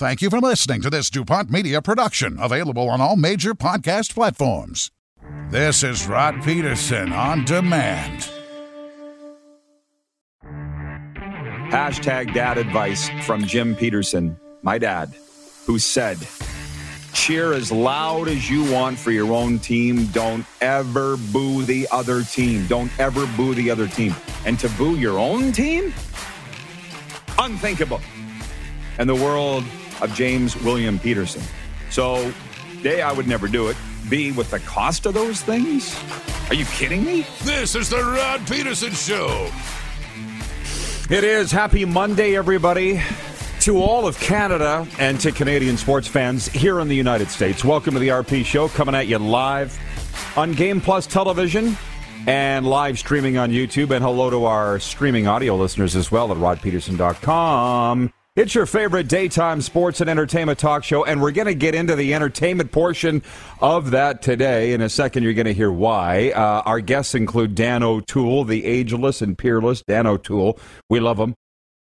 Thank you for listening to this DuPont Media production, available on all major podcast platforms. This is Rod Peterson on demand. Hashtag dad advice from Jim Peterson, my dad, who said, cheer as loud as you want for your own team. Don't ever boo the other team. Don't ever boo the other team. And to boo your own team? Unthinkable. And the world of James William Peterson. So, A, I would never do it. B, with the cost of those things? Are you kidding me? This is the Rod Peterson Show. It is. Happy Monday, everybody. To all of Canada and to Canadian sports fans here in the United States, welcome to the RP Show, coming at you live on Game Plus Television and live streaming on YouTube. And hello to our streaming audio listeners as well at rodpeterson.com. It's your favorite daytime sports and entertainment talk show, and we're going to get into the entertainment portion of that today. In a second, you're going to hear why. Uh, our guests include Dan O'Toole, the ageless and peerless Dan O'Toole. We love him.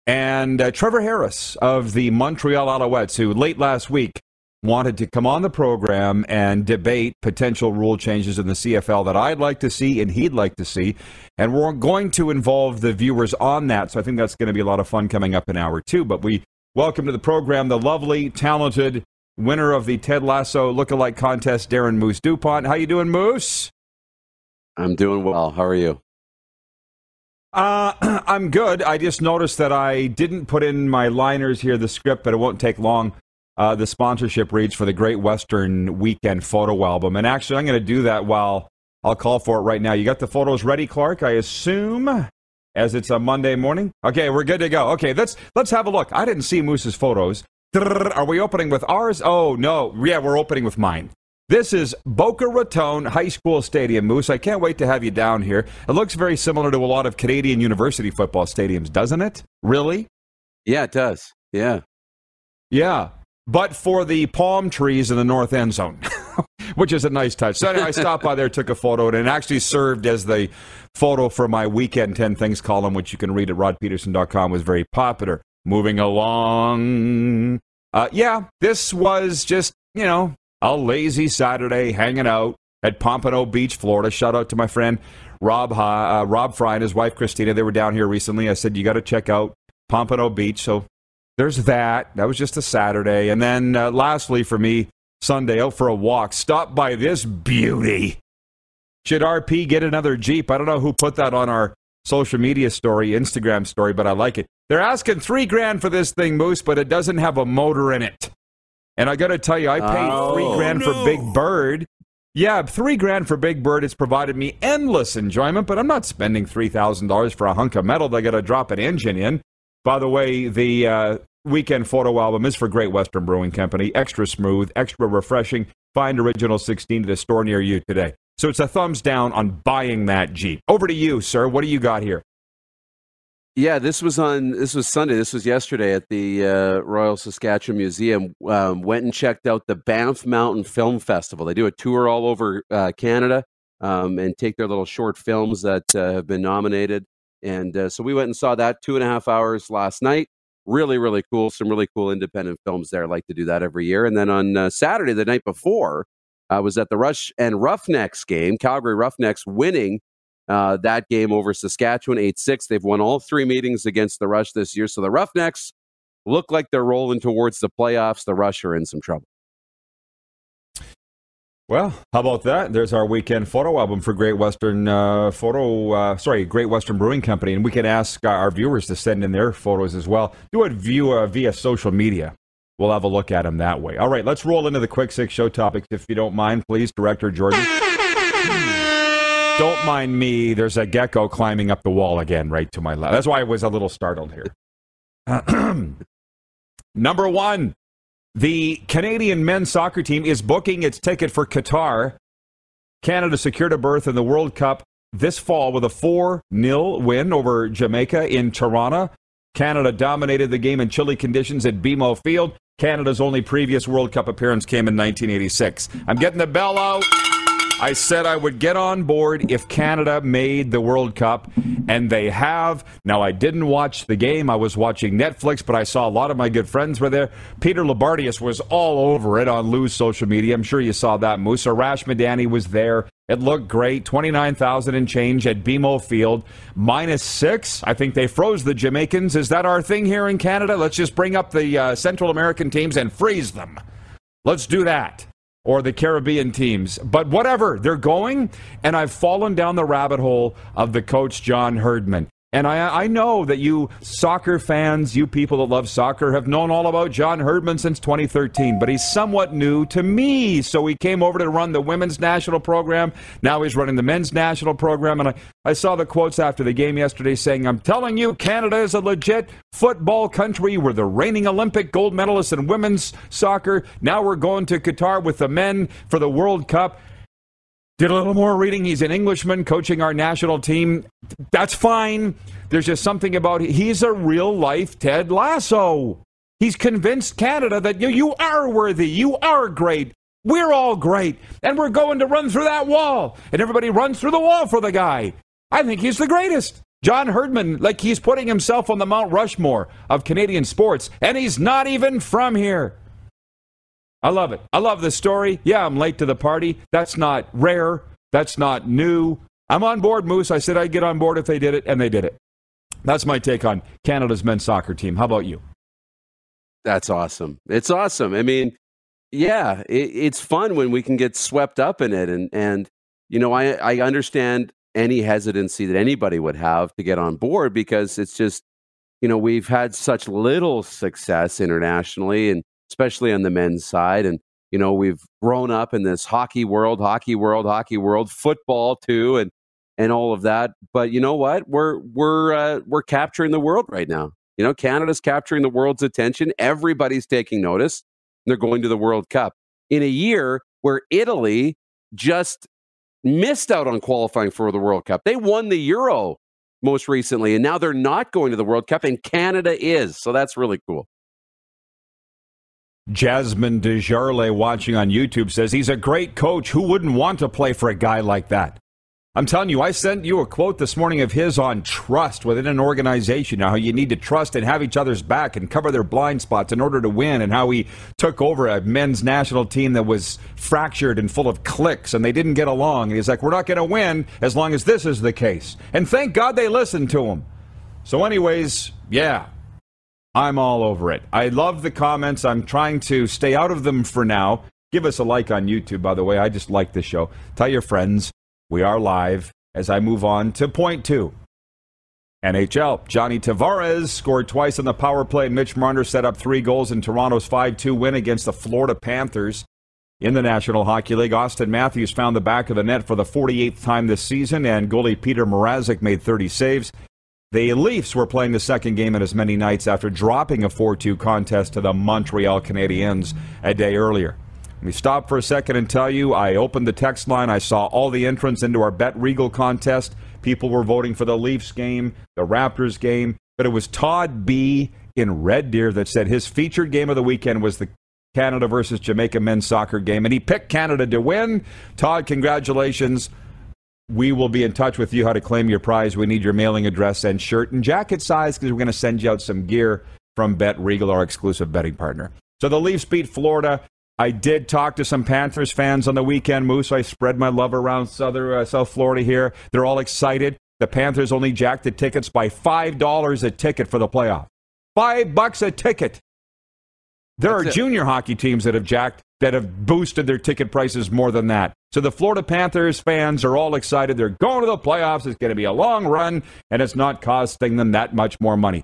And uh, Trevor Harris of the Montreal Alouettes, who late last week wanted to come on the program and debate potential rule changes in the CFL that I'd like to see and he'd like to see. And we're going to involve the viewers on that. So I think that's going to be a lot of fun coming up in hour two. But we welcome to the program the lovely, talented winner of the Ted Lasso lookalike contest, Darren Moose DuPont. How you doing, Moose? I'm doing well. How are you? Uh, I'm good. I just noticed that I didn't put in my liners here, the script, but it won't take long. Uh, the sponsorship reads for the Great Western Weekend photo album. And actually, I'm going to do that while I'll call for it right now. You got the photos ready, Clark? I assume, as it's a Monday morning. Okay, we're good to go. Okay, let's let's have a look. I didn't see Moose's photos. Are we opening with ours? Oh no, yeah, we're opening with mine. This is Boca Raton High School Stadium, Moose. I can't wait to have you down here. It looks very similar to a lot of Canadian university football stadiums, doesn't it? Really? Yeah, it does. Yeah. Yeah. But for the palm trees in the north end zone, which is a nice touch. So anyway, I stopped by there, took a photo, and it actually served as the photo for my weekend 10 things column, which you can read at rodpeterson.com, was very popular. Moving along. Uh, yeah, this was just, you know, a lazy Saturday hanging out at Pompano Beach, Florida. Shout out to my friend Rob uh, Rob Fry and his wife Christina. They were down here recently. I said you got to check out Pompano Beach. So there's that. That was just a Saturday, and then uh, lastly for me, Sunday out for a walk. Stop by this beauty. Should RP get another Jeep? I don't know who put that on our social media story, Instagram story, but I like it. They're asking three grand for this thing, Moose, but it doesn't have a motor in it. And I got to tell you, I paid Oh, three grand for. Big Bird. Yeah, three grand for Big Bird. It's provided me endless enjoyment, but I'm not spending three thousand dollars for a hunk of metal. They got to drop an engine in. By the way, the uh, weekend photo album is for Great Western Brewing Company. Extra smooth, extra refreshing. Find original 16 at a store near you today. So it's a thumbs down on buying that Jeep. Over to you, sir. What do you got here? Yeah, this was on. This was Sunday. This was yesterday at the uh, Royal Saskatchewan Museum. Um, went and checked out the Banff Mountain Film Festival. They do a tour all over uh, Canada um, and take their little short films that uh, have been nominated. And uh, so we went and saw that two and a half hours last night. Really, really cool. Some really cool independent films there. I like to do that every year. And then on uh, Saturday, the night before, I was at the Rush and Roughnecks game. Calgary Roughnecks winning uh, that game over Saskatchewan 8 6. They've won all three meetings against the Rush this year. So the Roughnecks look like they're rolling towards the playoffs. The Rush are in some trouble. Well, how about that? There's our weekend photo album for Great Western uh, Photo. Uh, sorry, Great Western Brewing Company, and we can ask our viewers to send in their photos as well. Do it view uh, via social media. We'll have a look at them that way. All right, let's roll into the quick six show topics, if you don't mind, please, Director Jordan. don't mind me. There's a gecko climbing up the wall again, right to my left. That's why I was a little startled here. Number one, The Canadian men's soccer team is booking its ticket for Qatar. Canada secured a berth in the World Cup this fall with a 4 0 win over Jamaica in Toronto. Canada dominated the game in chilly conditions at BMO Field. Canada's only previous World Cup appearance came in 1986. I'm getting the bell out. I said I would get on board if Canada made the World Cup, and they have. Now, I didn't watch the game. I was watching Netflix, but I saw a lot of my good friends were there. Peter Loubardias was all over it on Lou's social media. I'm sure you saw that, Moose. Arash Madani was there. It looked great. 29,000 and change at BMO Field. Minus six. I think they froze the Jamaicans. Is that our thing here in Canada? Let's just bring up the uh, Central American teams and freeze them. Let's do that or the Caribbean teams. But whatever, they're going, and I've fallen down the rabbit hole of the coach John Herdman. And I, I know that you soccer fans, you people that love soccer, have known all about John Herdman since 2013, but he's somewhat new to me. So he came over to run the women's national program. Now he's running the men's national program. And I, I saw the quotes after the game yesterday saying, I'm telling you, Canada is a legit football country. We're the reigning Olympic gold medalists in women's soccer. Now we're going to Qatar with the men for the World Cup. Did a little more reading. He's an Englishman coaching our national team. That's fine. There's just something about he's a real life Ted Lasso. He's convinced Canada that you, you are worthy. You are great. We're all great. And we're going to run through that wall. And everybody runs through the wall for the guy. I think he's the greatest. John Herdman, like he's putting himself on the Mount Rushmore of Canadian sports, and he's not even from here. I love it. I love the story. Yeah, I'm late to the party. That's not rare. That's not new. I'm on board, Moose. I said I'd get on board if they did it, and they did it. That's my take on Canada's men's soccer team. How about you? That's awesome. It's awesome. I mean, yeah, it, it's fun when we can get swept up in it, and and you know, I I understand any hesitancy that anybody would have to get on board because it's just, you know, we've had such little success internationally, and especially on the men's side. And, you know, we've grown up in this hockey world, hockey world, hockey world, football too, and and all of that. But you know what? We're we're uh, we're capturing the world right now. You know, Canada's capturing the world's attention. Everybody's taking notice. They're going to the World Cup in a year where Italy just missed out on qualifying for the World Cup. They won the Euro most recently, and now they're not going to the World Cup, and Canada is. So that's really cool. Jasmine Desjarlais watching on YouTube says he's a great coach. Who wouldn't want to play for a guy like that? I'm telling you, I sent you a quote this morning of his on trust within an organization. How you need to trust and have each other's back and cover their blind spots in order to win, and how he took over a men's national team that was fractured and full of cliques and they didn't get along. And he's like, We're not going to win as long as this is the case. And thank God they listened to him. So, anyways, yeah, I'm all over it. I love the comments. I'm trying to stay out of them for now. Give us a like on YouTube, by the way. I just like the show. Tell your friends. We are live as I move on to point two. NHL. Johnny Tavares scored twice on the power play. Mitch Marner set up three goals in Toronto's 5 2 win against the Florida Panthers. In the National Hockey League, Auston Matthews found the back of the net for the 48th time this season, and goalie Petr Mrazek made 30 saves. The Leafs were playing the second game in as many nights after dropping a 4 2 contest to the Montreal Canadiens a day earlier. Let me stop for a second and tell you I opened the text line. I saw all the entrants into our Bet Regal contest. People were voting for the Leafs game, the Raptors game, but it was Todd B. in Red Deer that said his featured game of the weekend was the Canada versus Jamaica men's soccer game, and he picked Canada to win. Todd, congratulations. We will be in touch with you how to claim your prize. We need your mailing address and shirt and jacket size because we're going to send you out some gear from Bet Regal, our exclusive betting partner. So the Leafs beat Florida. I did talk to some Panthers fans on the weekend, Moose. I spread my love around Southern, uh, South Florida here. They're all excited. The Panthers only jacked the tickets by $5 a ticket for the playoff. Five bucks a ticket. There That's are it. junior hockey teams that have jacked that have boosted their ticket prices more than that. So the Florida Panthers fans are all excited. They're going to the playoffs. It's going to be a long run, and it's not costing them that much more money.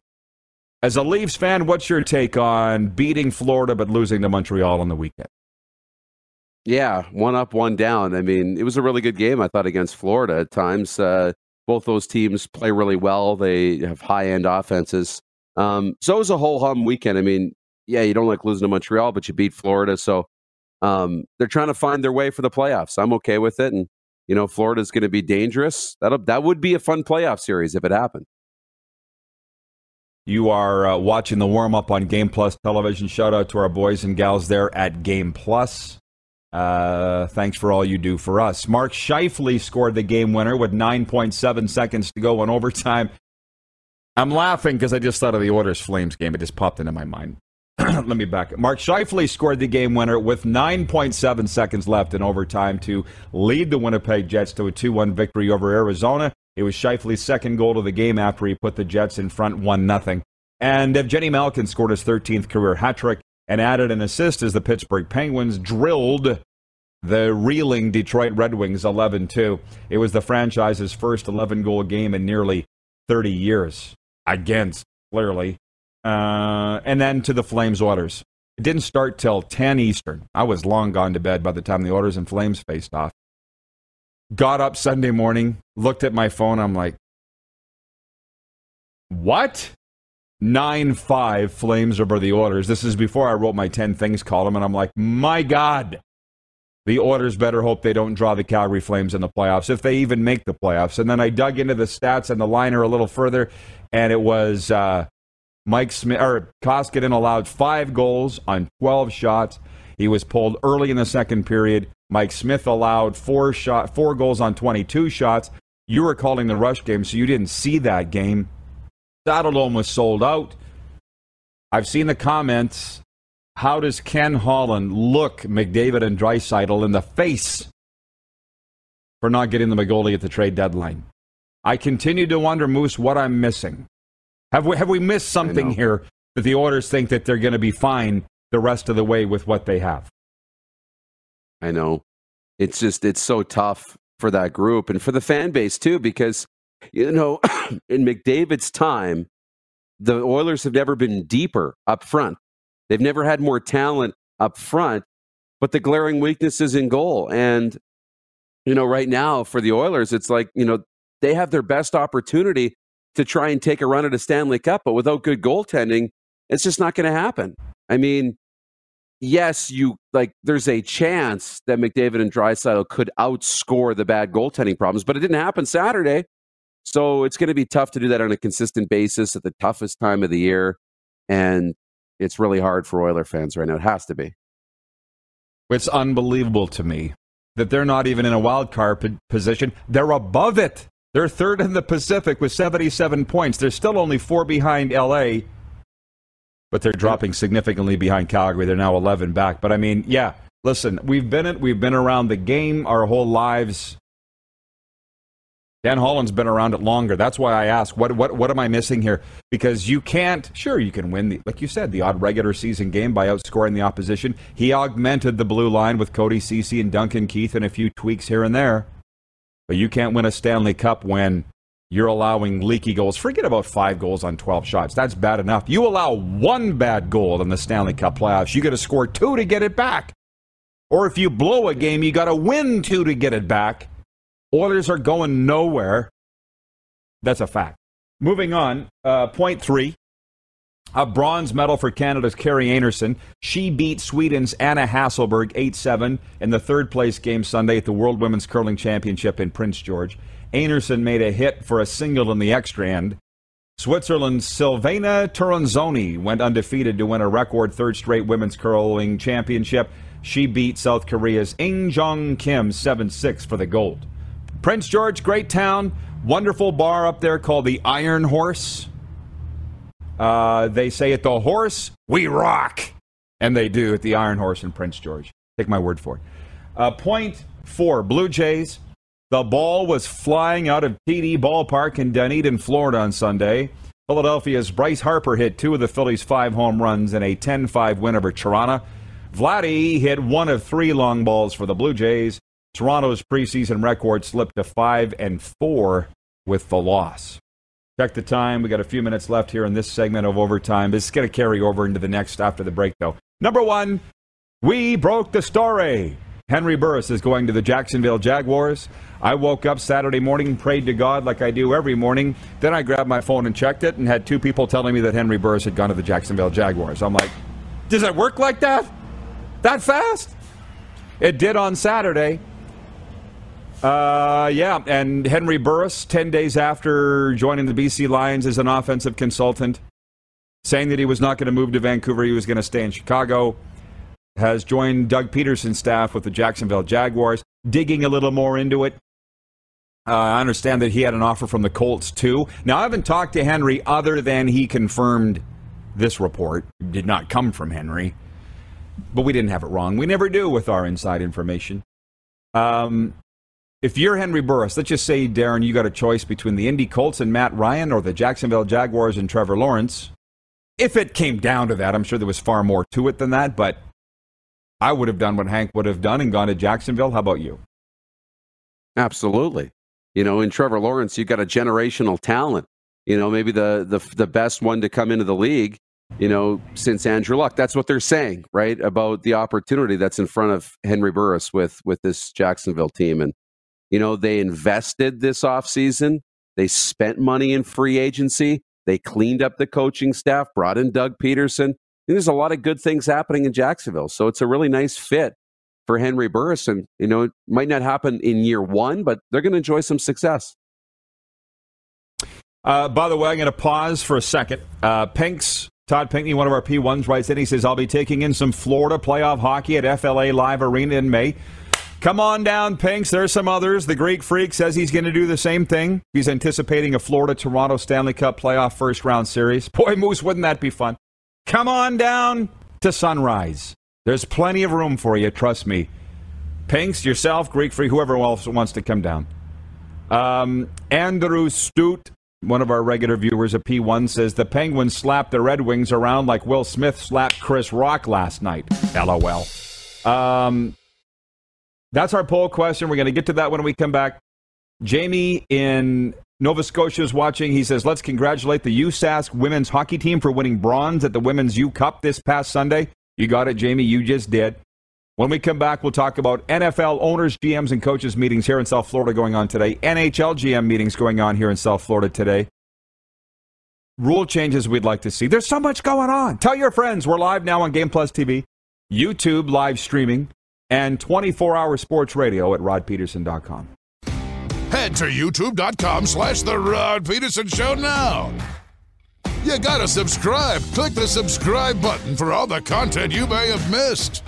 As a Leafs fan, what's your take on beating Florida but losing to Montreal on the weekend? Yeah, one up, one down. I mean, it was a really good game, I thought, against Florida at times. Uh, both those teams play really well. They have high end offenses. Um, so it was a whole hum weekend. I mean, yeah, you don't like losing to Montreal, but you beat Florida. So um, they're trying to find their way for the playoffs. I'm okay with it. And, you know, Florida's going to be dangerous. That'll, that would be a fun playoff series if it happened. You are uh, watching the warm up on Game Plus television. Shout out to our boys and gals there at Game Plus. Uh, thanks for all you do for us. Mark Scheifele scored the game winner with 9.7 seconds to go in overtime. I'm laughing because I just thought of the Oilers Flames game. It just popped into my mind. Let me back. Mark Scheifele scored the game winner with 9.7 seconds left in overtime to lead the Winnipeg Jets to a 2-1 victory over Arizona. It was Scheifele's second goal of the game after he put the Jets in front 1-0. And Evgeny Malkin scored his 13th career hat trick and added an assist as the Pittsburgh Penguins drilled the reeling Detroit Red Wings 11-2. It was the franchise's first 11-goal game in nearly 30 years against clearly uh, and then to the Flames Oilers. It didn't start till 10 Eastern. I was long gone to bed by the time the Oilers and Flames faced off. Got up Sunday morning, looked at my phone. I'm like, what? 9 5 Flames over the Oilers. This is before I wrote my 10 things column, and I'm like, my God. The Oilers better hope they don't draw the Calgary Flames in the playoffs, if they even make the playoffs. And then I dug into the stats and the liner a little further, and it was uh, Mike Smith or Koskinen allowed five goals on 12 shots. He was pulled early in the second period. Mike Smith allowed four shot four goals on 22 shots. You were calling the rush game, so you didn't see that game. Saddledome was sold out. I've seen the comments. How does Ken Holland look McDavid and Draisaitl in the face for not getting the McGoldie at the trade deadline? I continue to wonder, Moose, what I'm missing. Have we have we missed something here that the Oilers think that they're going to be fine the rest of the way with what they have? I know. It's just it's so tough for that group and for the fan base too because you know in McDavid's time the Oilers have never been deeper up front. They've never had more talent up front, but the glaring weaknesses in goal and you know right now for the Oilers it's like, you know, they have their best opportunity to try and take a run at a Stanley Cup, but without good goaltending, it's just not going to happen. I mean, yes, you like there's a chance that McDavid and Draisaitl could outscore the bad goaltending problems, but it didn't happen Saturday. So it's going to be tough to do that on a consistent basis at the toughest time of the year. And it's really hard for Oiler fans right now. It has to be. It's unbelievable to me that they're not even in a wild card position. They're above it. They're third in the Pacific with 77 points. They're still only four behind LA, but they're dropping significantly behind Calgary. They're now 11 back. But I mean, yeah, listen, we've been it. We've been around the game our whole lives. Dan Holland's been around it longer. That's why I ask, what, what, what am I missing here? Because you can't, sure, you can win, the, like you said, the odd regular season game by outscoring the opposition. He augmented the blue line with Cody Ceci and Duncan Keith and a few tweaks here and there. But you can't win a Stanley Cup when you're allowing leaky goals. Forget about five goals on 12 shots. That's bad enough. You allow one bad goal in the Stanley Cup playoffs. You got to score two to get it back. Or if you blow a game, you got to win two to get it back. Oilers are going nowhere. That's a fact. Moving on, uh, point three. A bronze medal for Canada's Kerri Einarson. She beat Sweden's Anna Hasselborg 8 7 in the third place game Sunday at the World Women's Curling Championship in Prince George. Einarson made a hit for a single in the extra end. Switzerland's Silvana Tirinzoni went undefeated to win a record third straight women's curling championship. She beat South Korea's Eun Jung Kim 7 6 for the gold. Prince George, great town, wonderful bar up there called the Iron Horse. Uh, they say at the horse, we rock. And they do at the Iron Horse in Prince George. Take my word for it. Uh, point four Blue Jays. The ball was flying out of TD Ballpark in Dunedin, Florida on Sunday. Philadelphia's Bryce Harper hit two of the Phillies' five home runs in a 10 5 win over Toronto. Vladdy hit one of three long balls for the Blue Jays. Toronto's preseason record slipped to 5 and 4 with the loss. Check the time. We got a few minutes left here in this segment of overtime. This is going to carry over into the next after the break, though. Number one, we broke the story. Henry Burris is going to the Jacksonville Jaguars. I woke up Saturday morning, prayed to God like I do every morning. Then I grabbed my phone and checked it and had two people telling me that Henry Burris had gone to the Jacksonville Jaguars. I'm like, Does it work like that? That fast? It did on Saturday. Uh, yeah, and Henry Burris, 10 days after joining the BC Lions as an offensive consultant, saying that he was not going to move to Vancouver, he was going to stay in Chicago, has joined Doug Pederson's staff with the Jacksonville Jaguars, digging a little more into it. Uh, I understand that he had an offer from the Colts too. Now, I haven't talked to Henry other than he confirmed this report. It did not come from Henry, but we didn't have it wrong. We never do with our inside information. Um, if you're Henry Burris, let's just say, Darren, you got a choice between the Indy Colts and Matt Ryan or the Jacksonville Jaguars and Trevor Lawrence. If it came down to that, I'm sure there was far more to it than that, but I would have done what Hank would have done and gone to Jacksonville. How about you? Absolutely. You know, in Trevor Lawrence, you've got a generational talent. You know, maybe the the the best one to come into the league. You know, since Andrew Luck, that's what they're saying, right? About the opportunity that's in front of Henry Burris with with this Jacksonville team, and you know, they invested this offseason. They spent money in free agency. They cleaned up the coaching staff, brought in Doug Pederson. there's a lot of good things happening in Jacksonville. So it's a really nice fit for Henry Burris. And, you know, it might not happen in year one, but they're going to enjoy some success. Uh, by the way, I'm going to pause for a second. Uh, Pinks, Todd Pinkney, one of our P1s, writes in. He says, I'll be taking in some Florida playoff hockey at FLA Live Arena in May. Come on down, Pinks. There's some others. The Greek Freak says he's going to do the same thing. He's anticipating a Florida Toronto Stanley Cup playoff first round series. Boy, Moose, wouldn't that be fun? Come on down to Sunrise. There's plenty of room for you, trust me. Pinks, yourself, Greek Freak, whoever else wants to come down. Um, Andrew Stute, one of our regular viewers at P1, says the Penguins slapped the Red Wings around like Will Smith slapped Chris Rock last night. LOL. Um, that's our poll question. We're going to get to that when we come back. Jamie in Nova Scotia is watching. He says, Let's congratulate the USask women's hockey team for winning bronze at the Women's U Cup this past Sunday. You got it, Jamie. You just did. When we come back, we'll talk about NFL owners, GMs, and coaches meetings here in South Florida going on today, NHL GM meetings going on here in South Florida today. Rule changes we'd like to see. There's so much going on. Tell your friends. We're live now on Game Plus TV, YouTube live streaming, and 24 hour sports radio at rodpeterson.com. Head to youtube.com slash The Rod Peterson Show now. You gotta subscribe. Click the subscribe button for all the content you may have missed.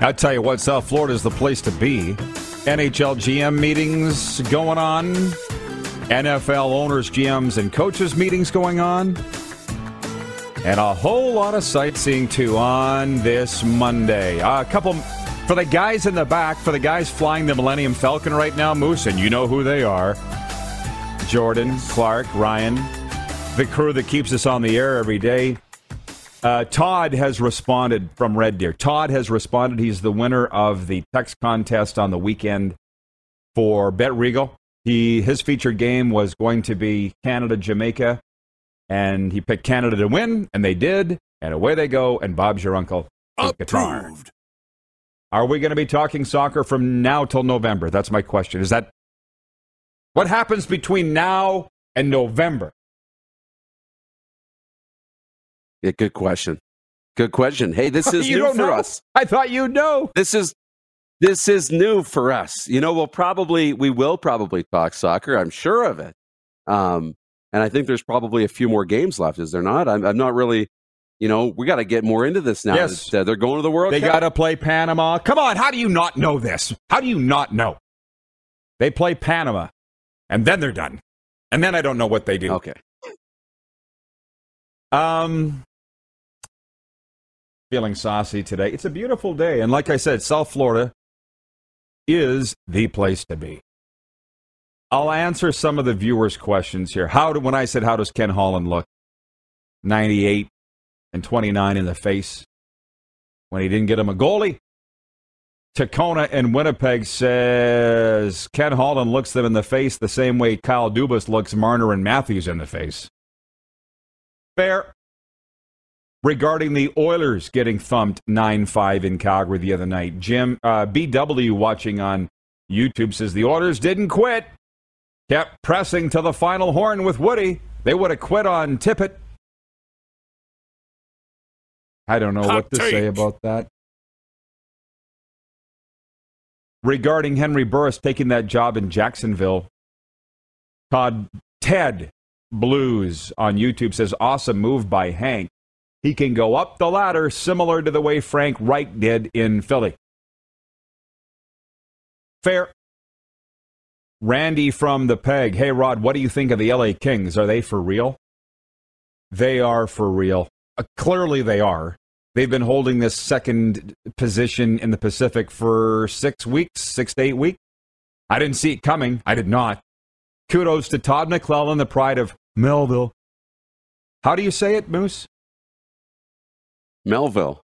I tell you what, South Florida is the place to be. NHL GM meetings going on, NFL owners, GMs, and coaches meetings going on, and a whole lot of sightseeing too on this Monday. Uh, a couple for the guys in the back, for the guys flying the Millennium Falcon right now, Moose, and you know who they are Jordan, Clark, Ryan, the crew that keeps us on the air every day. Uh, Todd has responded from Red Deer. Todd has responded. He's the winner of the text contest on the weekend for Bet Regal. He his featured game was going to be Canada Jamaica, and he picked Canada to win, and they did. And away they go. And Bob's your uncle. Guitar. Approved. Are we going to be talking soccer from now till November? That's my question. Is that what happens between now and November? Yeah, good question. Good question. Hey, this is You new for know? us. I thought you'd know. This is this is new for us. You know, we'll probably we will probably talk soccer. I'm sure of it. Um, and I think there's probably a few more games left. Is there not? I'm, I'm not really. You know, we got to get more into this now. Yes. that, uh, they're going to the World They Cup. got to play Panama. Come on, how do you not know this? How do you not know? They play Panama, and then they're done. And then I don't know what they do. Okay. Um, feeling saucy today. It's a beautiful day, and like I said, South Florida is the place to be. I'll answer some of the viewers' questions here. How do, when I said how does Ken Holland look? 98 and 29 in the face when he didn't get him a goalie. Tacona in Winnipeg says Ken Holland looks them in the face the same way Kyle Dubas looks Marner and Matthews in the face. Fair. Regarding the Oilers getting thumped 9 5 in Calgary the other night, Jim, uh, BW watching on YouTube says the Oilers didn't quit. Kept pressing to the final horn with Woody. They would have quit on Tippett. I don't know what to take. say about that. Regarding Henry Burris taking that job in Jacksonville, Todd Ted Blues on YouTube says awesome move by Hank. He can go up the ladder similar to the way Frank Reich did in Philly. Fair. Randy from the Peg. Hey, Rod, what do you think of the LA Kings? Are they for real? They are for real. Uh, clearly, they are. They've been holding this second position in the Pacific for six weeks, six to eight weeks. I didn't see it coming. I did not. Kudos to Todd McLellan, the pride of Melville. How do you say it, Moose? Melville.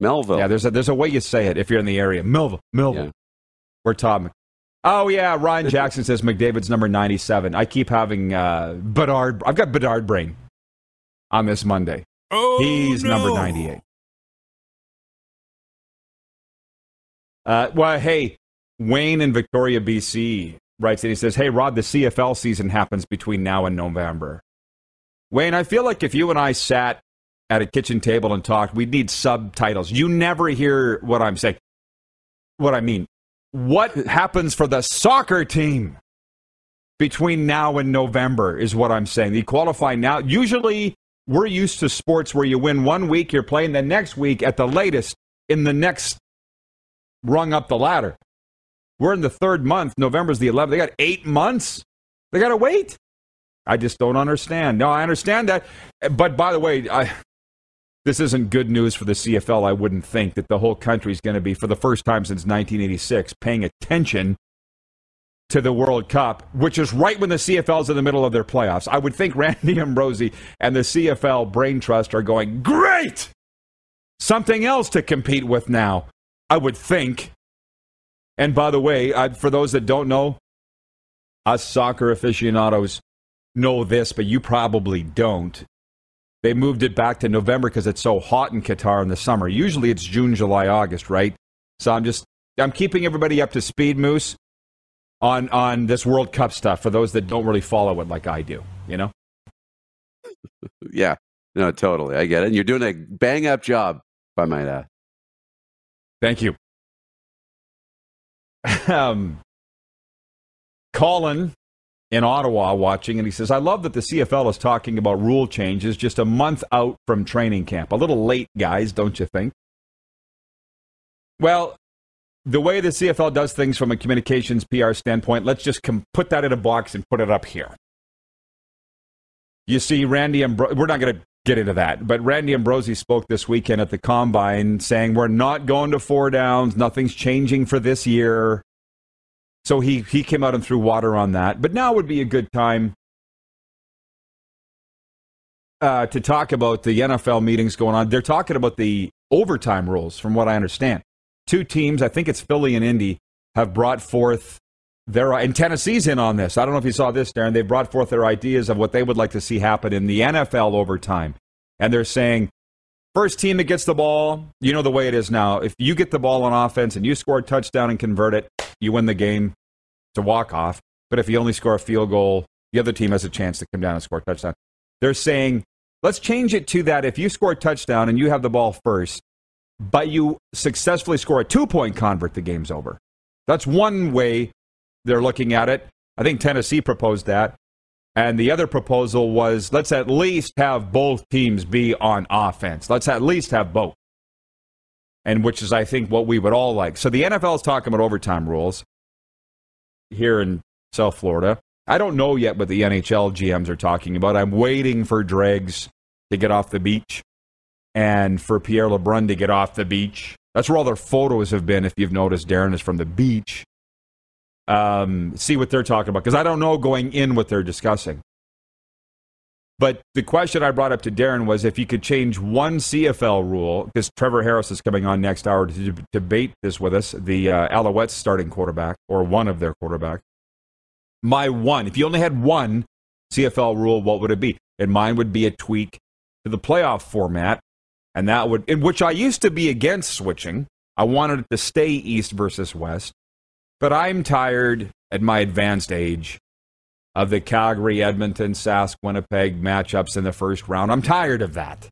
Melville. Yeah, there's a there's a way you say it if you're in the area. Melville, Melville. Yeah. We're Todd. Oh yeah, Ryan Jackson says McDavid's number 97. I keep having uh, Bedard. I've got Bedard brain on this Monday. Oh, He's number 98. Uh, well, hey, Wayne in Victoria, BC writes and he says, Hey, Rod, the CFL season happens between now and November. Wayne, I feel like if you and I sat at a kitchen table and talked, we'd need subtitles. You never hear what I'm saying. What I mean, what happens for the soccer team between now and November is what I'm saying. You qualify now. Usually, we're used to sports where you win one week, you're playing the next week at the latest in the next rung up the ladder. We're in the third month. November's the 11th. They got eight months. They got to wait. I just don't understand. No, I understand that. But by the way, I, this isn't good news for the CFL. I wouldn't think that the whole country is going to be, for the first time since 1986, paying attention to the World Cup, which is right when the CFL's in the middle of their playoffs. I would think Randy Ambrosie and the CFL Brain Trust are going, great! Something else to compete with now, I would think. And by the way, I, for those that don't know, us soccer aficionados know this, but you probably don't. They moved it back to November because it's so hot in Qatar in the summer. Usually it's June, July, August, right? So I'm just I'm keeping everybody up to speed, Moose, on on this World Cup stuff for those that don't really follow it like I do. You know? Yeah. No, totally. I get it. And you're doing a bang up job, if I might add. Thank you. um, Colin in Ottawa watching, and he says, I love that the CFL is talking about rule changes just a month out from training camp. A little late, guys, don't you think? Well, the way the CFL does things from a communications PR standpoint, let's just com- put that in a box and put it up here. You see, Randy Ambro- we're not going to get into that, but Randy Ambrosie spoke this weekend at the combine saying we're not going to four downs, nothing's changing for this year. So he he came out and threw water on that. But now would be a good time uh, to talk about the NFL meetings going on. They're talking about the overtime rules, from what I understand. Two teams, I think it's Philly and Indy, have brought forth their and Tennessee's in on this. I don't know if you saw this, Darren. They brought forth their ideas of what they would like to see happen in the NFL overtime, and they're saying. First team that gets the ball, you know the way it is now. If you get the ball on offense and you score a touchdown and convert it, you win the game. A walk off. But if you only score a field goal, the other team has a chance to come down and score a touchdown. They're saying, let's change it to that if you score a touchdown and you have the ball first, but you successfully score a two point convert, the game's over. That's one way they're looking at it. I think Tennessee proposed that. And the other proposal was let's at least have both teams be on offense. Let's at least have both. And which is, I think, what we would all like. So the NFL is talking about overtime rules here in South Florida. I don't know yet what the NHL GMs are talking about. I'm waiting for Dregs to get off the beach and for Pierre LeBrun to get off the beach. That's where all their photos have been, if you've noticed, Darren, is from the beach. Um, see what they're talking about, because I don't know going in what they're discussing. But the question I brought up to Darren was if you could change one CFL rule, because Trevor Harris is coming on next hour to debate this with us, the uh, Alouettes starting quarterback, or one of their quarterbacks. My one, if you only had one CFL rule, what would it be? And mine would be a tweak to the playoff format, and that would, in which I used to be against switching. I wanted it to stay East versus West. But I'm tired at my advanced age of the Calgary, Edmonton, Sask, Winnipeg matchups in the first round. I'm tired of that.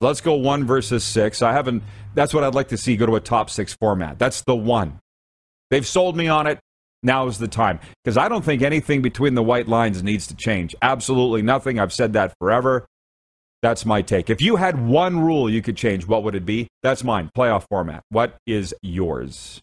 Let's go one versus six. I haven't, that's what I'd like to see go to a top six format. That's the one. They've sold me on it. Now is the time. Because I don't think anything between the white lines needs to change. Absolutely nothing. I've said that forever. That's my take. If you had one rule you could change, what would it be? That's mine. Playoff format. What is yours?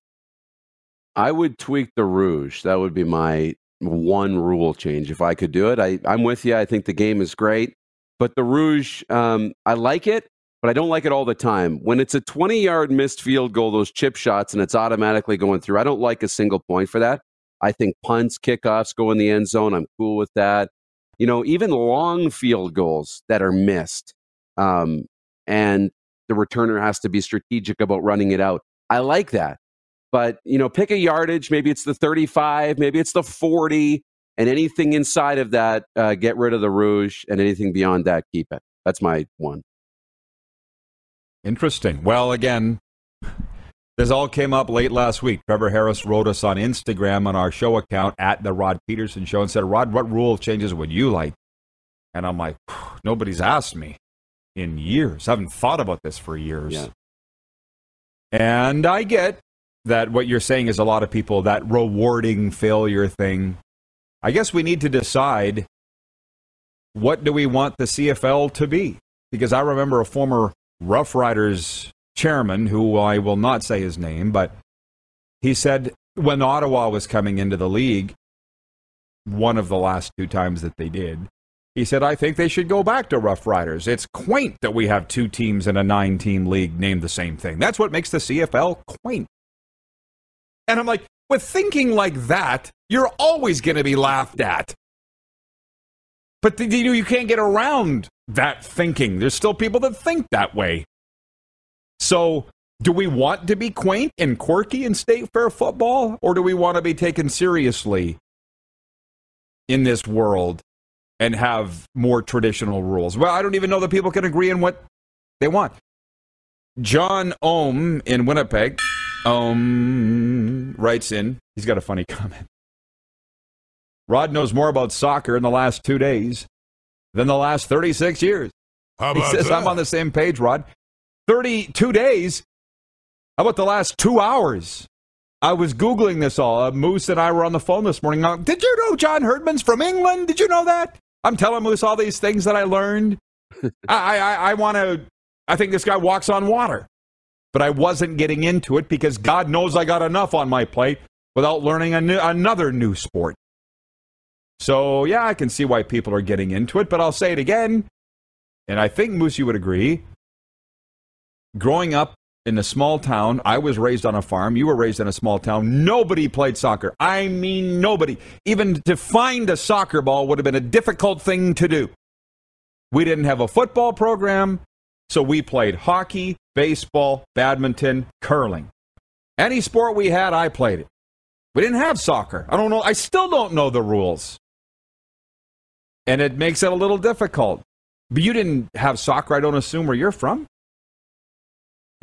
I would tweak the Rouge. That would be my one rule change if I could do it. I, I'm with you. I think the game is great. But the Rouge, um, I like it, but I don't like it all the time. When it's a 20 yard missed field goal, those chip shots, and it's automatically going through, I don't like a single point for that. I think punts, kickoffs go in the end zone. I'm cool with that. You know, even long field goals that are missed, um, and the returner has to be strategic about running it out. I like that. But, you know, pick a yardage. Maybe it's the 35, maybe it's the 40, and anything inside of that, uh, get rid of the rouge, and anything beyond that, keep it. That's my one. Interesting. Well, again, this all came up late last week. Trevor Harris wrote us on Instagram on our show account at the Rod Peterson Show and said, Rod, what rule changes would you like? And I'm like, nobody's asked me in years. I haven't thought about this for years. Yeah. And I get that what you're saying is a lot of people, that rewarding failure thing. I guess we need to decide what do we want the CFL to be? Because I remember a former Rough Riders chairman, who I will not say his name, but he said when Ottawa was coming into the league, one of the last two times that they did, he said, I think they should go back to Rough Riders. It's quaint that we have two teams in a nine team league named the same thing. That's what makes the CFL quaint. And I'm like, with thinking like that, you're always going to be laughed at. But you, know, you can't get around that thinking. There's still people that think that way. So, do we want to be quaint and quirky in state fair football, or do we want to be taken seriously in this world and have more traditional rules? Well, I don't even know that people can agree on what they want. John Ohm in Winnipeg um, writes in, he's got a funny comment. Rod knows more about soccer in the last two days than the last 36 years. How He says, that? I'm on the same page, Rod. 32 days? How about the last two hours? I was Googling this all. Uh, Moose and I were on the phone this morning. Uh, Did you know John Herdman's from England? Did you know that? I'm telling Moose all these things that I learned. I, I, I want to, I think this guy walks on water. But I wasn't getting into it because God knows I got enough on my plate without learning new, another new sport. So, yeah, I can see why people are getting into it, but I'll say it again. And I think Moose, you would agree. Growing up in a small town, I was raised on a farm. You were raised in a small town. Nobody played soccer. I mean, nobody. Even to find a soccer ball would have been a difficult thing to do. We didn't have a football program, so we played hockey, baseball, badminton, curling. Any sport we had, I played it. We didn't have soccer. I don't know. I still don't know the rules. And it makes it a little difficult. But you didn't have soccer, I don't assume, where you're from.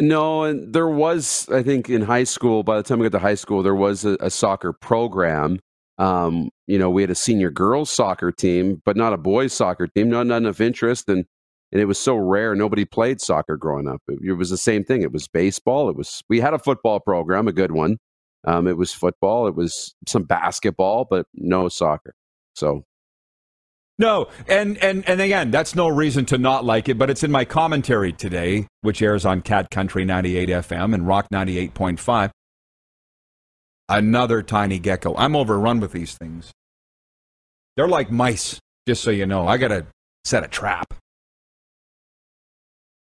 No, and there was, I think, in high school. By the time we got to high school, there was a, a soccer program. Um, you know, we had a senior girls soccer team, but not a boys soccer team. Not, not enough interest, and and it was so rare. Nobody played soccer growing up. It, it was the same thing. It was baseball. It was we had a football program, a good one. Um, it was football. It was some basketball, but no soccer. So No, and and and again, that's no reason to not like it, but it's in my commentary today, which airs on Cat Country 98 FM and Rock 98.5. Another tiny gecko. I'm overrun with these things. They're like mice, just so you know. I got to set a trap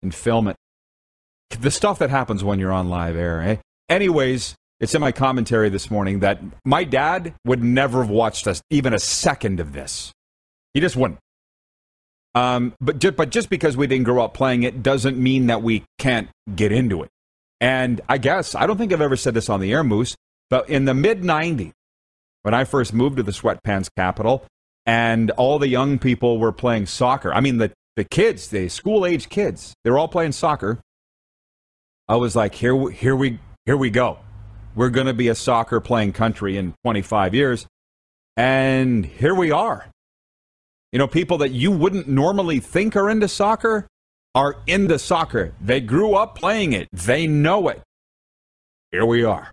and film it. The stuff that happens when you're on live air, eh? Anyways, it's in my commentary this morning that my dad would never have watched us even a second of this. He just wouldn't. Um, but just, but just because we didn't grow up playing it doesn't mean that we can't get into it. And I guess I don't think I've ever said this on the air, Moose, but in the mid '90s, when I first moved to the sweatpants capital, and all the young people were playing soccer. I mean, the the kids, the school age kids, they were all playing soccer. I was like, here, we- here we, here we go. we're going to be a soccer playing country in 25 years. And here we are. You know, people that you wouldn't normally think are into soccer are into soccer. They grew up playing it, they know it. Here we are.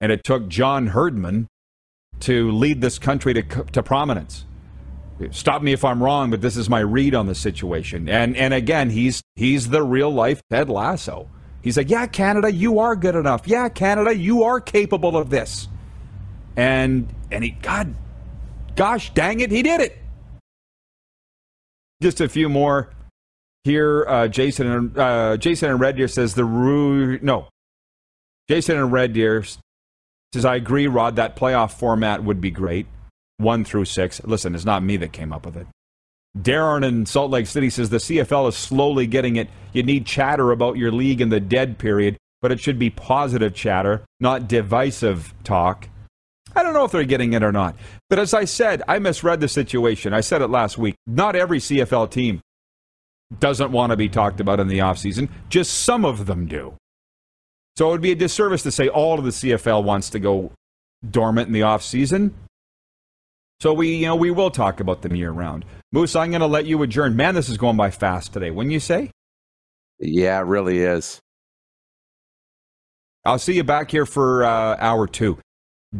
And it took John Herdman to lead this country to, to prominence. Stop me if I'm wrong, but this is my read on the situation. And and again, he's he's the real life Ted Lasso. He's like, yeah, Canada, you are good enough. Yeah, Canada, you are capable of this. And and he, God, gosh, dang it, he did it. Just a few more here. Uh, Jason and uh, Jason and Red Deer says the Ru- no. Jason and Red Deer says I agree, Rod. That playoff format would be great, one through six. Listen, it's not me that came up with it. Darren in Salt Lake City says the CFL is slowly getting it. You need chatter about your league in the dead period, but it should be positive chatter, not divisive talk. I don't know if they're getting it or not. But as I said, I misread the situation. I said it last week. Not every CFL team doesn't want to be talked about in the offseason, just some of them do. So it would be a disservice to say all of the CFL wants to go dormant in the offseason. So we, you know, we will talk about them year round. Moose, I'm going to let you adjourn. Man, this is going by fast today. Wouldn't you say? Yeah, it really is. I'll see you back here for uh, hour two.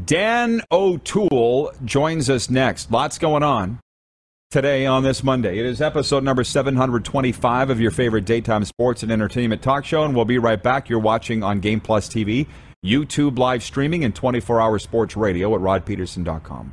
Dan O'Toole joins us next. Lots going on today on this Monday. It is episode number 725 of your favorite daytime sports and entertainment talk show, and we'll be right back. You're watching on Game Plus TV, YouTube live streaming, and 24 hour sports radio at rodpeterson.com.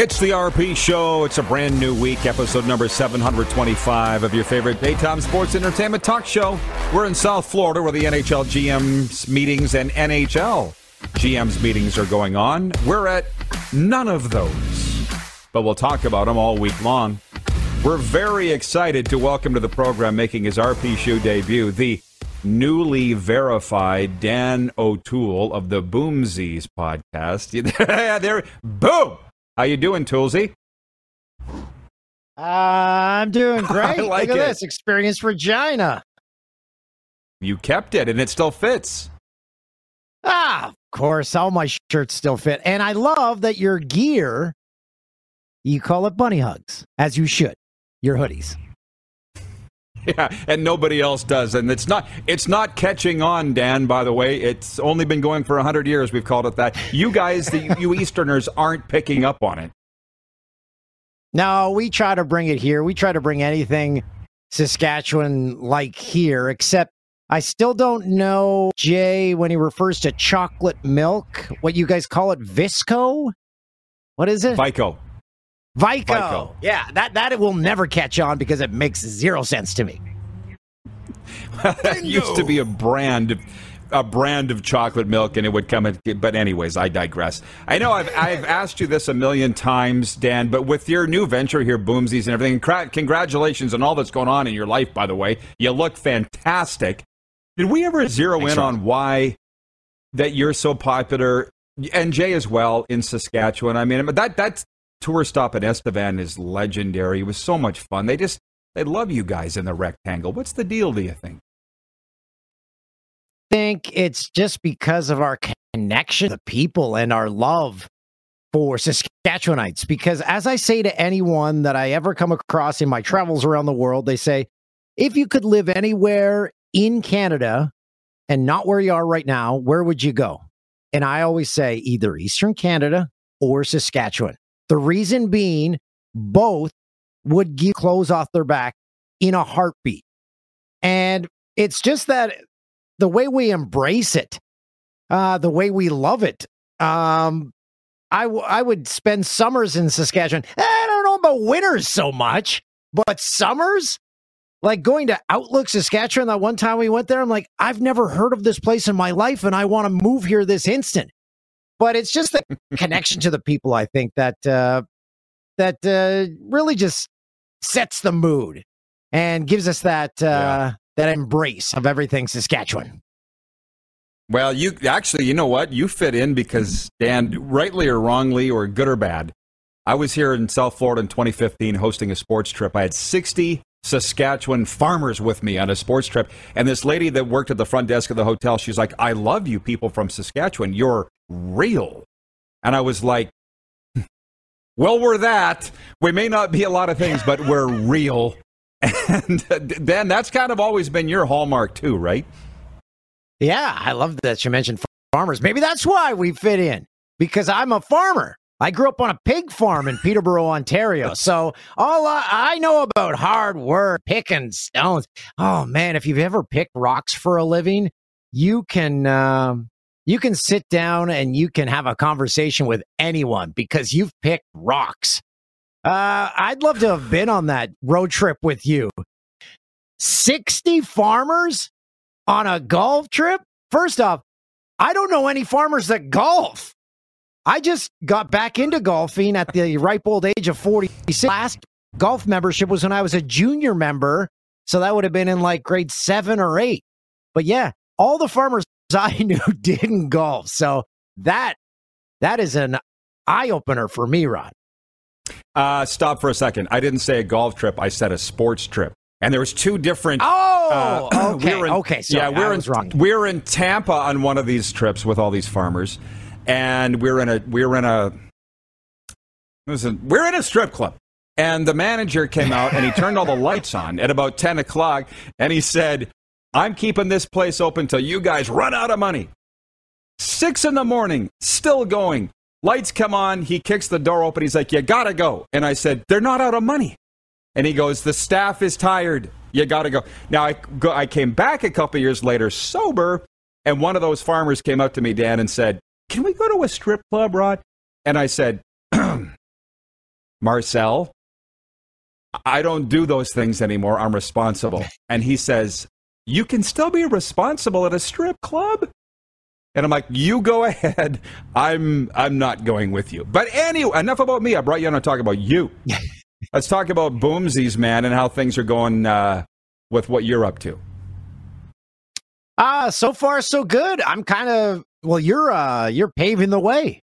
It's the RP Show. It's a brand new week, episode number 725 of your favorite daytime sports entertainment talk show. We're in South Florida where the NHL GM's meetings and NHL GM's meetings are going on. We're at none of those, but we'll talk about them all week long. We're very excited to welcome to the program, making his RP Show debut, the newly verified Dan O'Toole of the Boomsies podcast. there, boom! How you doing, Toolsy? Uh, I'm doing great. like Look at it. this experienced Regina. You kept it, and it still fits. Ah, of course, all my shirts still fit, and I love that your gear. You call it bunny hugs, as you should. Your hoodies. Yeah, and nobody else does, and it's not it's not catching on, Dan. By the way, it's only been going for hundred years. We've called it that. You guys, the you Easterners, aren't picking up on it. No, we try to bring it here. We try to bring anything Saskatchewan like here, except I still don't know, Jay, when he refers to chocolate milk, what you guys call it, Visco? What is it? Vico. Vico. Vico. Yeah, that, that it will never catch on because it makes zero sense to me. That used to be a brand, a brand of chocolate milk, and it would come. In, but anyways, I digress. I know I've I've asked you this a million times, Dan, but with your new venture here, Boomsies and everything, cra- congratulations on all that's going on in your life. By the way, you look fantastic. Did we ever zero Thanks, in Ron. on why that you're so popular, and Jay as well in Saskatchewan? I mean, that that tour stop at Estevan is legendary. It was so much fun. They just they love you guys in the rectangle. What's the deal? Do you think? I think it's just because of our connection to the people and our love for Saskatchewanites. Because as I say to anyone that I ever come across in my travels around the world, they say, if you could live anywhere in Canada and not where you are right now, where would you go? And I always say either Eastern Canada or Saskatchewan. The reason being, both would give clothes off their back in a heartbeat. And it's just that the way we embrace it, uh, the way we love it. Um, I, w- I would spend summers in Saskatchewan. I don't know about winters so much, but summers, like going to Outlook, Saskatchewan, that one time we went there, I'm like, I've never heard of this place in my life and I want to move here this instant. But it's just the connection to the people, I think, that uh, that uh, really just sets the mood and gives us that uh, Yeah. that embrace of everything Saskatchewan. Well, you actually, you know what? You fit in because Dan, rightly or wrongly, or good or bad, I was here in South Florida in 2015 hosting a sports trip. I had 60 Saskatchewan farmers with me on a sports trip. And this lady that worked at the front desk of the hotel, she's like, I love you people from Saskatchewan. You're real. And I was like, well, we're that. We may not be a lot of things, but we're real. And then that's kind of always been your hallmark, too, right? Yeah, I love that you mentioned farmers. Maybe that's why we fit in because I'm a farmer. I grew up on a pig farm in Peterborough, Ontario. So all I, I, know about hard work, picking stones. Oh man, if you've ever picked rocks for a living, you can um, you can sit down and you can have a conversation with anyone because you've picked rocks. Uh, I'd love to have been on that road trip with you. Sixty farmers on a golf trip. First off, I don't know any farmers that golf. I just got back into golfing at the ripe old age of 46. Last golf membership was when I was a junior member. So that would have been in like grade seven or eight. But yeah, all the farmers I knew didn't golf. So that that is an eye opener for me, Rod. Uh, stop for a second. I didn't say a golf trip. I said a sports trip. And there was two different. Oh, uh, okay, we in, okay. Sorry, yeah, we're in, wrong. We're in Tampa on one of these trips with all these farmers, and we're in a we're in a listen, we're in a strip club. And the manager came out and he turned all the lights on at about 10 o'clock and he said, I'm keeping this place open till you guys run out of money. Six in the morning, still going. Lights come on. He kicks the door open. He's like, You gotta go. And I said, They're not out of money. And he goes, The staff is tired. You gotta go. Now, I, go, I came back a couple years later sober, and one of those farmers came up to me, Dan, and said, can we go to a strip club, Rod? And I said, Marcel, I don't do those things anymore. I'm responsible. And he says, You can still be responsible at a strip club? And I'm like, you go ahead. I'm I'm not going with you. But anyway, enough about me. I brought you on to talk about you. Let's talk about Boomsies, man, and how things are going uh, with what you're up to. Ah, uh, so far so good. I'm kind of well, you're uh you're paving the way.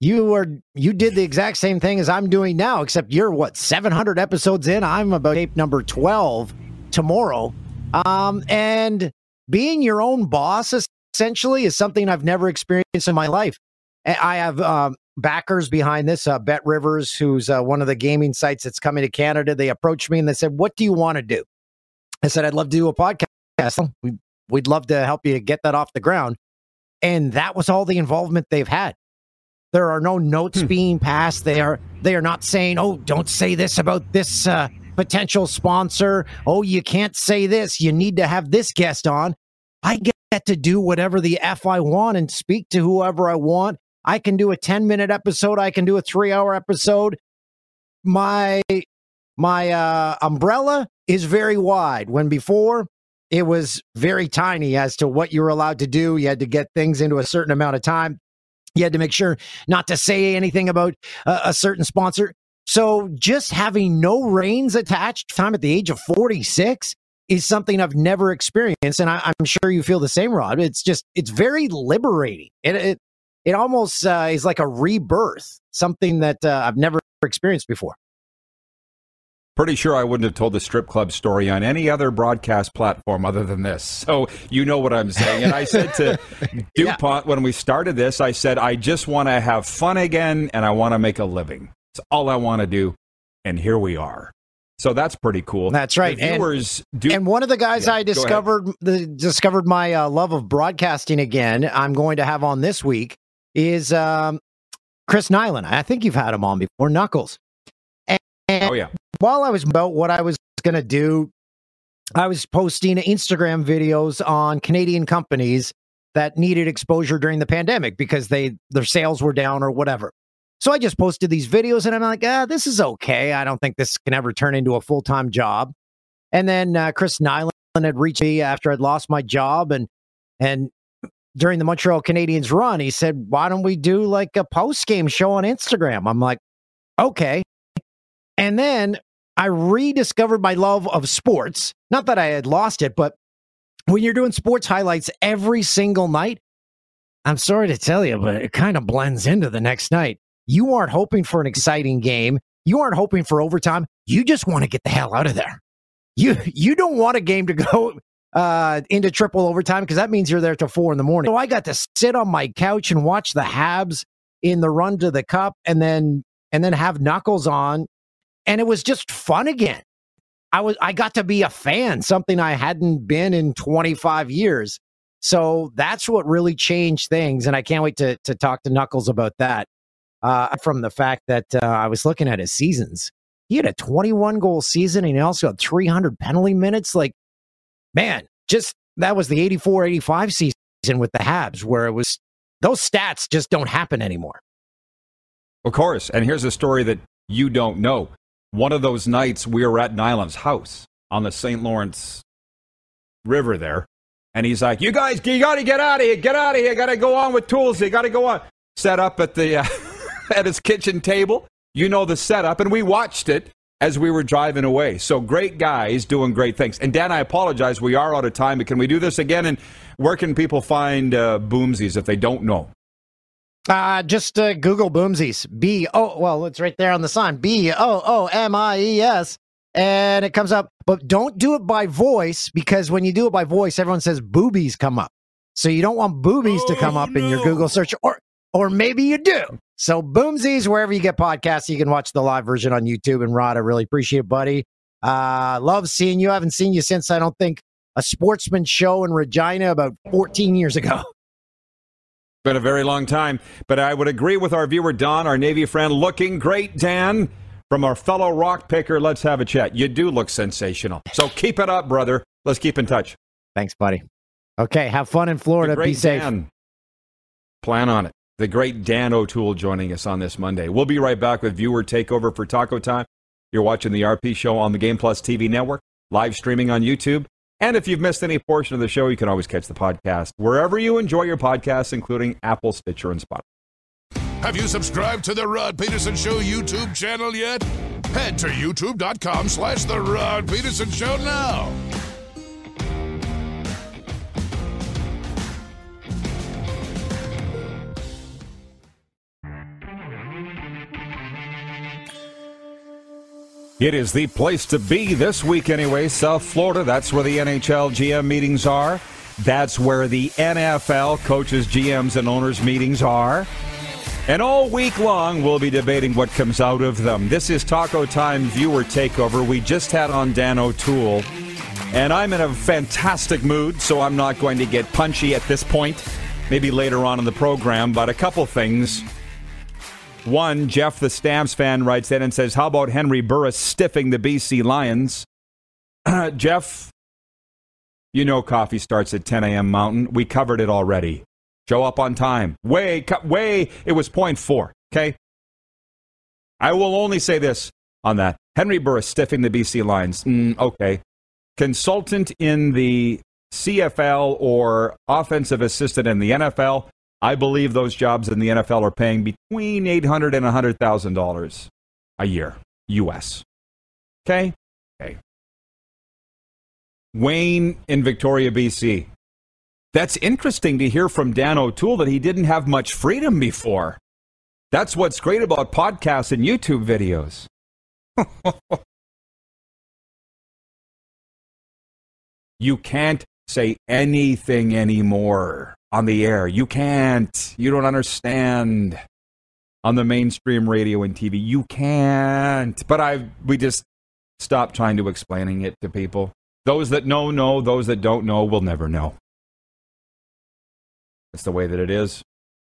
You are you did the exact same thing as I'm doing now, except you're what 700 episodes in. I'm about tape number 12 tomorrow. Um, and being your own boss essentially is something I've never experienced in my life. I have um, backers behind this. Uh, BetRivers, who's uh, one of the gaming sites that's coming to Canada, they approached me and they said, "What do you want to do?" I said, "I'd love to do a podcast. We, we'd love to help you get that off the ground." And that was all the involvement they've had. There are no notes hmm. being passed. They are they are not saying, "Oh, don't say this about this uh, potential sponsor. Oh, you can't say this. You need to have this guest on." I get to do whatever the f I want and speak to whoever I want. I can do a 10 minute episode. I can do a three hour episode. My my uh, umbrella is very wide. When before it was very tiny as to what you were allowed to do. You had to get things into a certain amount of time. You had to make sure not to say anything about a, a certain sponsor. So just having no reins attached time at the age of 46 is something I've never experienced. And I, am sure you feel the same, Rod. It's just, it's very liberating. It, it, it almost uh, is like a rebirth, something that uh, I've never experienced before. Pretty sure I wouldn't have told the strip club story on any other broadcast platform other than this. So you know what I'm saying. And I said to DuPont yeah. when we started this, I said, I just want to have fun again and I want to make a living. It's all I want to do. And here we are. So that's pretty cool. That's right. viewers and, do, and one of the guys yeah, I discovered the, discovered my uh, love of broadcasting again. I'm going to have on this week is um, Chris Nilan. I think you've had him on before. Knuckles. And, and oh yeah while I was about what I was going to do, I was posting Instagram videos on Canadian companies that needed exposure during the pandemic because they their sales were down or whatever. So I just posted these videos and I'm like, ah, this is okay. I don't think this can ever turn into a full time job. And then uh, Chris Nilan had reached me after I'd lost my job and and during the Montreal Canadiens run, he said, "Why don't we do like a post game show on Instagram?" I'm like, "Okay." And then I rediscovered my love of sports. Not that I had lost it, but when you're doing sports highlights every single night, I'm sorry to tell you, but it kind of blends into the next night. You aren't hoping for an exciting game. You aren't hoping for overtime. You just want to get the hell out of there. You you don't want a game to go uh, into triple overtime because that means you're there till four in the morning. So I got to sit on my couch and watch the Habs in the run to the cup, and then and then have Knuckles on, and it was just fun again. I was I got to be a fan, something I hadn't been in 25 years. So that's what really changed things, and I can't wait to to talk to Knuckles about that. Uh, from the fact that uh, I was looking at his seasons, he had a 21 goal season, and he also had 300 penalty minutes. Like, man, just that was the 84 85 season with the Habs, where it was those stats just don't happen anymore. Of course, and here's a story that you don't know. One of those nights, we were at Nilan's house on the St. Lawrence River there, and he's like, "You guys, you got to get out of here! Get out of here! Got to go on with tools. You got to go on." Set up at the uh, at his kitchen table. You know the setup, and we watched it as we were driving away. So great guys doing great things. And Dan, I apologize. We are out of time, but can we do this again? And where can people find uh, Boomsies if they don't know? Uh, just uh, Google Boomsies. B O. Well, it's right there on the sign. B O O M I E S, and it comes up. But don't do it by voice because when you do it by voice, everyone says boobies come up. So you don't want boobies oh, to come up no. in your Google search, or or maybe you do. So Boomsies, wherever you get podcasts, you can watch the live version on YouTube. And Rod, I really appreciate it, buddy. Uh, love seeing you. I haven't seen you since I don't think a sportsman show in Regina about 14 years ago. Been a very long time, but I would agree with our viewer Don, our Navy friend, looking great, Dan. From our fellow rock picker, let's have a chat. You do look sensational. So keep it up, brother. Let's keep in touch. Thanks, buddy. Okay, have fun in Florida. Be safe. Dan. Plan on it the great Dan O'Toole joining us on this Monday. We'll be right back with viewer takeover for Taco Time. You're watching the RP Show on the Game Plus TV network, live streaming on YouTube. And if you've missed any portion of the show, you can always catch the podcast wherever you enjoy your podcasts, including Apple, Stitcher, and Spotify. Have you subscribed to the Rod Peterson Show YouTube channel yet? Head to youtube.com slash the Rod Peterson Show now. It is the place to be this week, anyway. South Florida, that's where the NHL GM meetings are. That's where the NFL coaches, GMs, and owners meetings are. And all week long, we'll be debating what comes out of them. This is Taco Time Viewer Takeover. We just had on Dan O'Toole. And I'm in a fantastic mood, so I'm not going to get punchy at this point. Maybe later on in the program, but a couple things. One, Jeff the Stamps fan writes in and says, How about Henry Burris stiffing the BC Lions? Jeff, you know coffee starts at 10 a.m. Mountain. We covered it already. Show up on time. Way, way, it was point four, okay? I will only say this on that. Henry Burris stiffing the BC Lions. Mm, okay. Consultant in the CFL or offensive assistant in the NFL. I believe those jobs in the NFL are paying between 800 and $100,000 a year, U.S. Okay? Okay. Wayne in Victoria, BC. That's interesting to hear from Dan O'Toole that he didn't have much freedom before. That's what's great about podcasts and YouTube videos. you can't say anything anymore on the air. You can't. You don't understand. On the mainstream radio and TV, you can't. But I, we just stop trying to explaining it to people. Those that know know. Those that don't know will never know. That's the way that it is.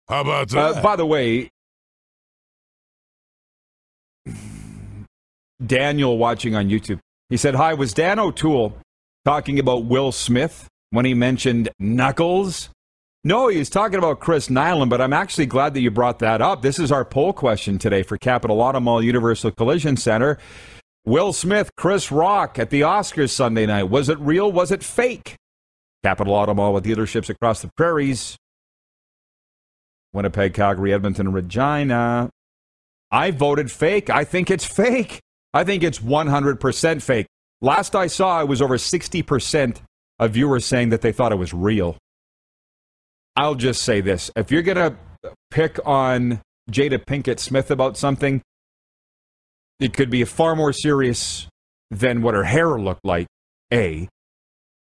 How about that? Uh, by the way, Daniel watching on YouTube, he said, "Hi, was Dan O'Toole talking about Will Smith when he mentioned Knuckles?" No, he's talking about Chris Nilan, but I'm actually glad that you brought that up. This is our poll question today for Capital Auto Mall Universal Collision Center. Will Smith, Chris Rock at the Oscars Sunday night. Was it real? Was it fake? Capital Auto Mall with dealerships across the prairies. Winnipeg, Calgary, Edmonton, Regina. I voted fake. I think it's fake. I think it's 100% fake. Last I saw, it was over 60% of viewers saying that they thought it was real. I'll just say this if you're going to pick on Jada Pinkett Smith about something, it could be far more serious than what her hair looked like, A.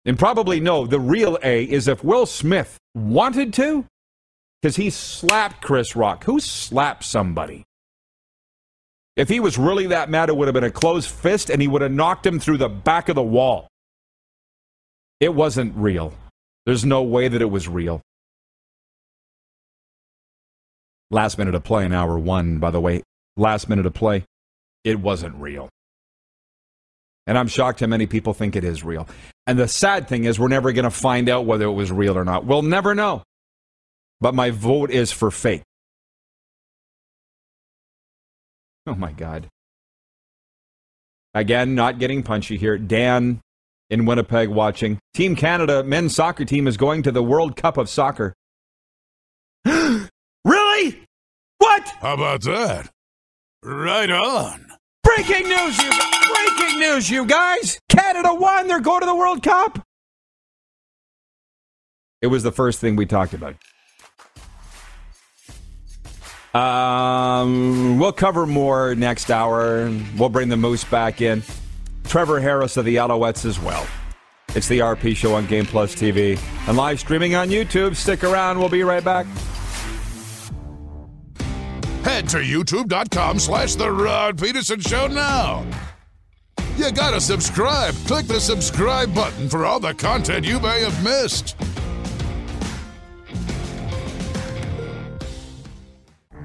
And probably no, the real A is if Will Smith wanted to, because he slapped Chris Rock. Who slapped somebody? If he was really that mad, it would have been a closed fist and he would have knocked him through the back of the wall. It wasn't real. There's no way that it was real. Last minute of play in hour one, by the way. Last minute of play. It wasn't real. And I'm shocked how many people think it is real. And the sad thing is, we're never going to find out whether it was real or not. We'll never know. But my vote is for fake. Oh my God. Again, not getting punchy here. Dan in Winnipeg watching. Team Canada men's soccer team is going to the World Cup of Soccer. really? What? How about that? Right on. Breaking news, you breaking news, you guys! Canada won, they're going to the World Cup. It was the first thing we talked about. Um, we'll cover more next hour. We'll bring the Moose back in. Trevor Harris of the Alouettes as well. It's the RP Show on Game Plus TV and live streaming on YouTube. Stick around. We'll be right back. Head to youtube.com slash The Rod Peterson Show now. You gotta subscribe. Click the subscribe button for all the content you may have missed.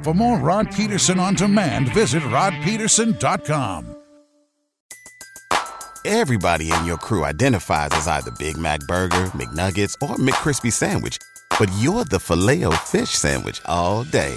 For more Rod Peterson on demand, visit rodpeterson.com. Everybody in your crew identifies as either Big Mac Burger, McNuggets, or McCrispy Sandwich. But you're the Filet-O-Fish Sandwich all day.